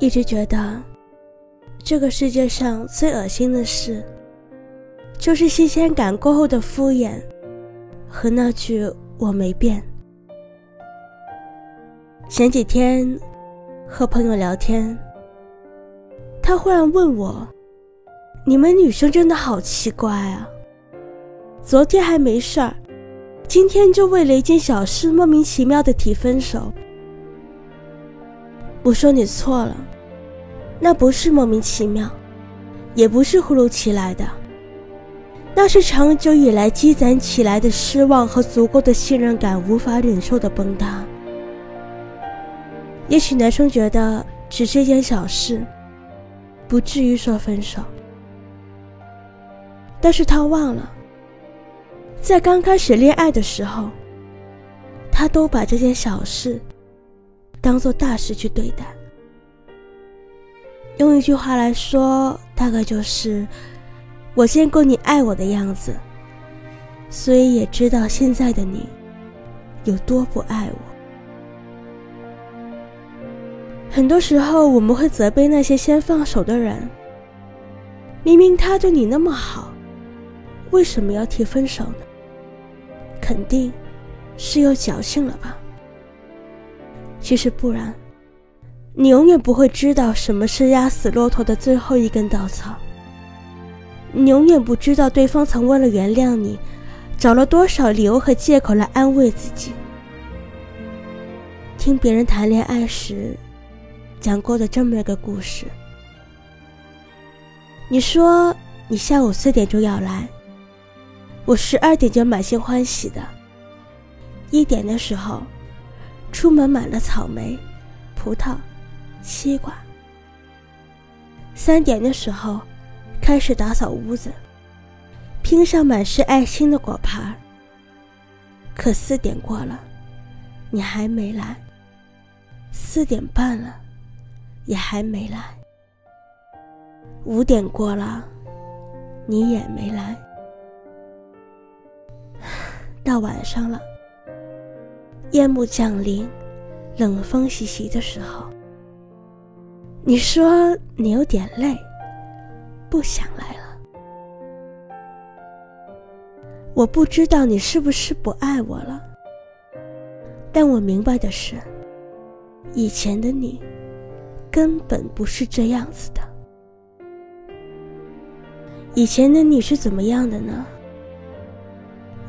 一直觉得，这个世界上最恶心的事，就是新鲜感过后的敷衍，和那句“我没变”。前几天和朋友聊天，他忽然问我：“你们女生真的好奇怪啊！昨天还没事儿，今天就为了一件小事莫名其妙的提分手。”我说你错了，那不是莫名其妙，也不是忽如其来的，那是长久以来积攒起来的失望和足够的信任感无法忍受的崩塌。也许男生觉得只是一件小事，不至于说分手，但是他忘了，在刚开始恋爱的时候，他都把这件小事。当做大事去对待，用一句话来说，大概就是我见过你爱我的样子，所以也知道现在的你有多不爱我。很多时候，我们会责备那些先放手的人，明明他对你那么好，为什么要提分手呢？肯定是有侥幸了吧。其实不然，你永远不会知道什么是压死骆驼的最后一根稻草。你永远不知道对方曾为了原谅你，找了多少理由和借口来安慰自己。听别人谈恋爱时，讲过的这么一个故事。你说你下午四点钟要来，我十二点就满心欢喜的，一点的时候。出门买了草莓、葡萄、西瓜。三点的时候，开始打扫屋子，拼上满是爱心的果盘。可四点过了，你还没来。四点半了，也还没来。五点过了，你也没来。到晚上了。夜幕降临，冷风习习的时候，你说你有点累，不想来了。我不知道你是不是不爱我了，但我明白的是，以前的你根本不是这样子的。以前的你是怎么样的呢？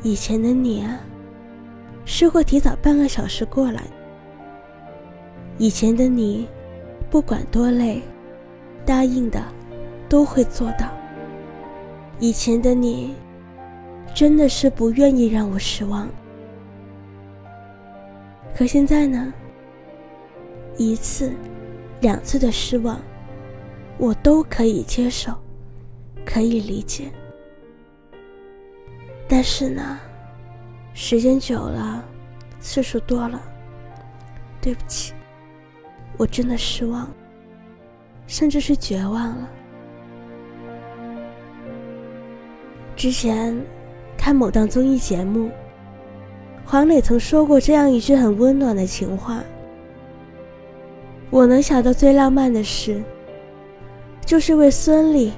以前的你啊。是会提早半个小时过来。以前的你，不管多累，答应的都会做到。以前的你，真的是不愿意让我失望。可现在呢？一次、两次的失望，我都可以接受，可以理解。但是呢？时间久了，次数多了，对不起，我真的失望，甚至是绝望了。之前看某档综艺节目，黄磊曾说过这样一句很温暖的情话：“我能想到最浪漫的事，就是为孙俪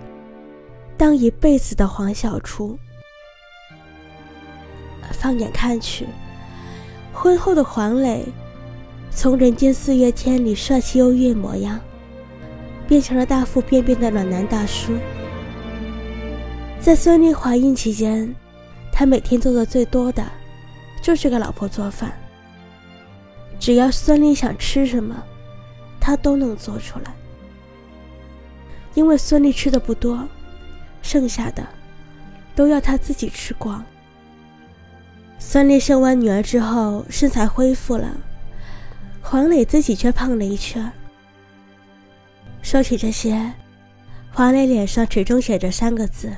当一辈子的黄小厨。”放眼看去，婚后的黄磊，从《人间四月天》里帅气优越模样，变成了大腹便便的暖男大叔。在孙俪怀孕期间，他每天做的最多的，就是给老婆做饭。只要孙俪想吃什么，他都能做出来。因为孙俪吃的不多，剩下的，都要他自己吃光。孙俪生完女儿之后，身材恢复了，黄磊自己却胖了一圈。说起这些，黄磊脸上始终写着三个字：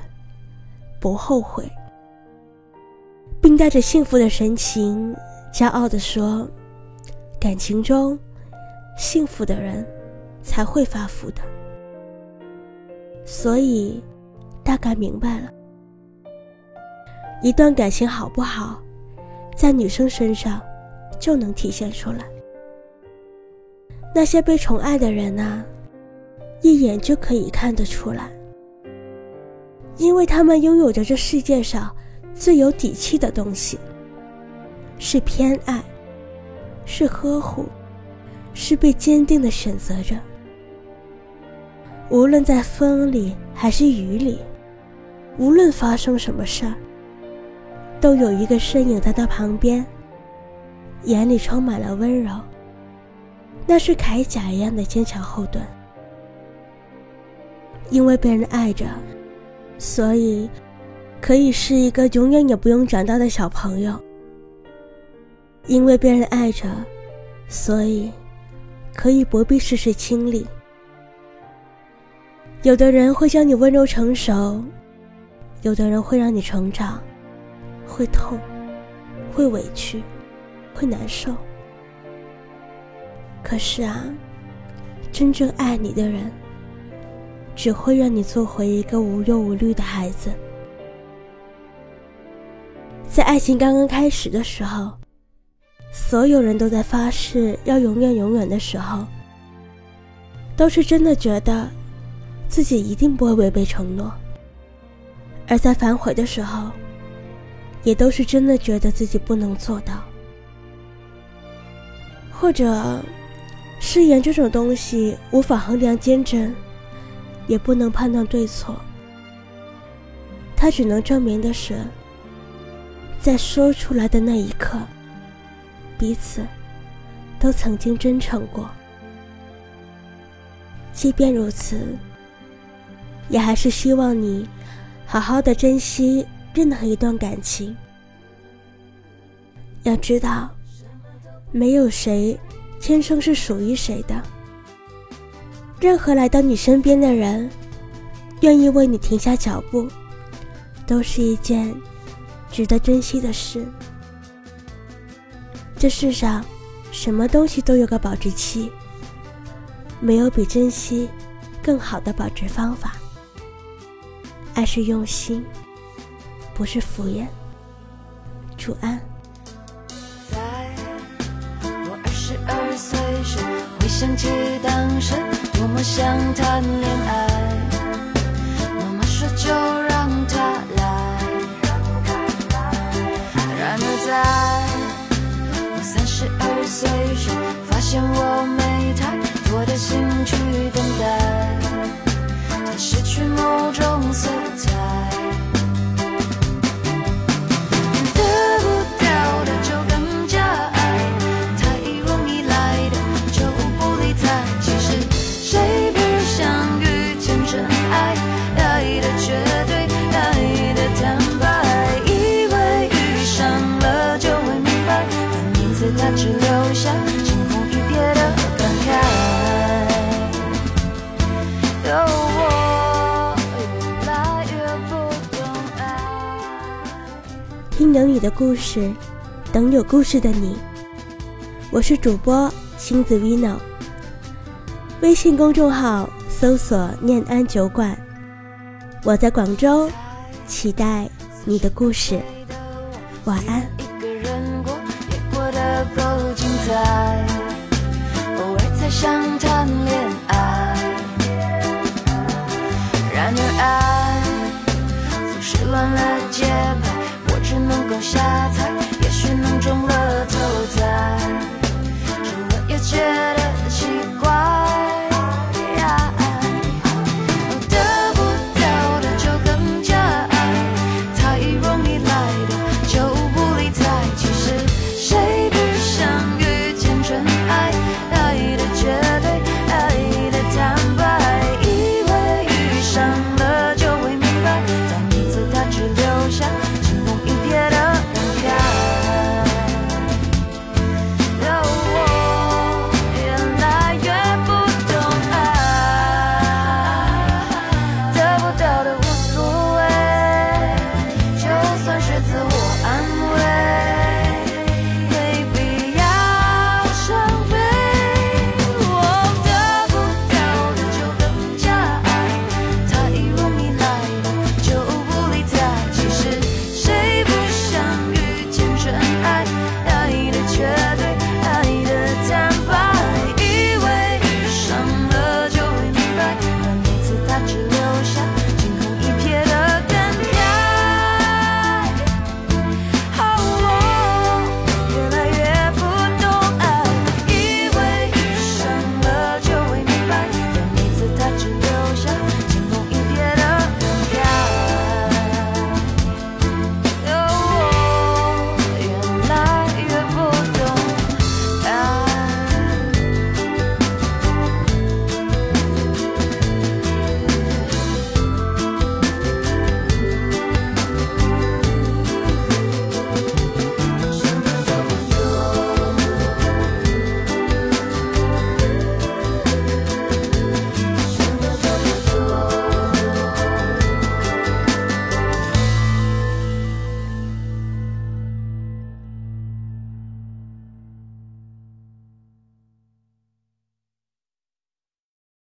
不后悔，并带着幸福的神情，骄傲地说：“感情中，幸福的人才会发福的。”所以，大概明白了，一段感情好不好？在女生身上，就能体现出来。那些被宠爱的人啊，一眼就可以看得出来，因为他们拥有着这世界上最有底气的东西，是偏爱，是呵护，是被坚定的选择着。无论在风里还是雨里，无论发生什么事儿，都有一个身影在他旁边，眼里充满了温柔。那是铠甲一样的坚强后盾。因为被人爱着，所以可以是一个永远也不用长大的小朋友。因为被人爱着，所以可以不必事事亲历。有的人会将你温柔成熟，有的人会让你成长，会痛，会委屈，会难受。可是啊，真正爱你的人。只会让你做回一个无忧无虑的孩子。在爱情刚刚开始的时候，所有人都在发誓要永远永远的时候，都是真的觉得自己一定不会违背承诺；而在反悔的时候，也都是真的觉得自己不能做到。或者，誓言这种东西无法衡量坚贞。也不能判断对错，它只能证明的是，在说出来的那一刻，彼此都曾经真诚过。即便如此，也还是希望你好好的珍惜任何一段感情。要知道，没有谁天生是属于谁的。任何来到你身边的人，愿意为你停下脚步，都是一件值得珍惜的事。这世上，什么东西都有个保质期，没有比珍惜更好的保质方法。爱是用心，不是敷衍。祝安。在我二十二岁时，回想起当时。多么想谈恋爱，妈妈说就让他来。然而在我三十二岁时，发现我没太多的心去等待，他失去某种色彩。等你的故事，等有故事的你。我是主播星子 vino，微信公众号搜索“念安酒馆”，我在广州，期待你的故事。晚安。然而爱总是乱了节拍，许能够下载，也许能中了头彩。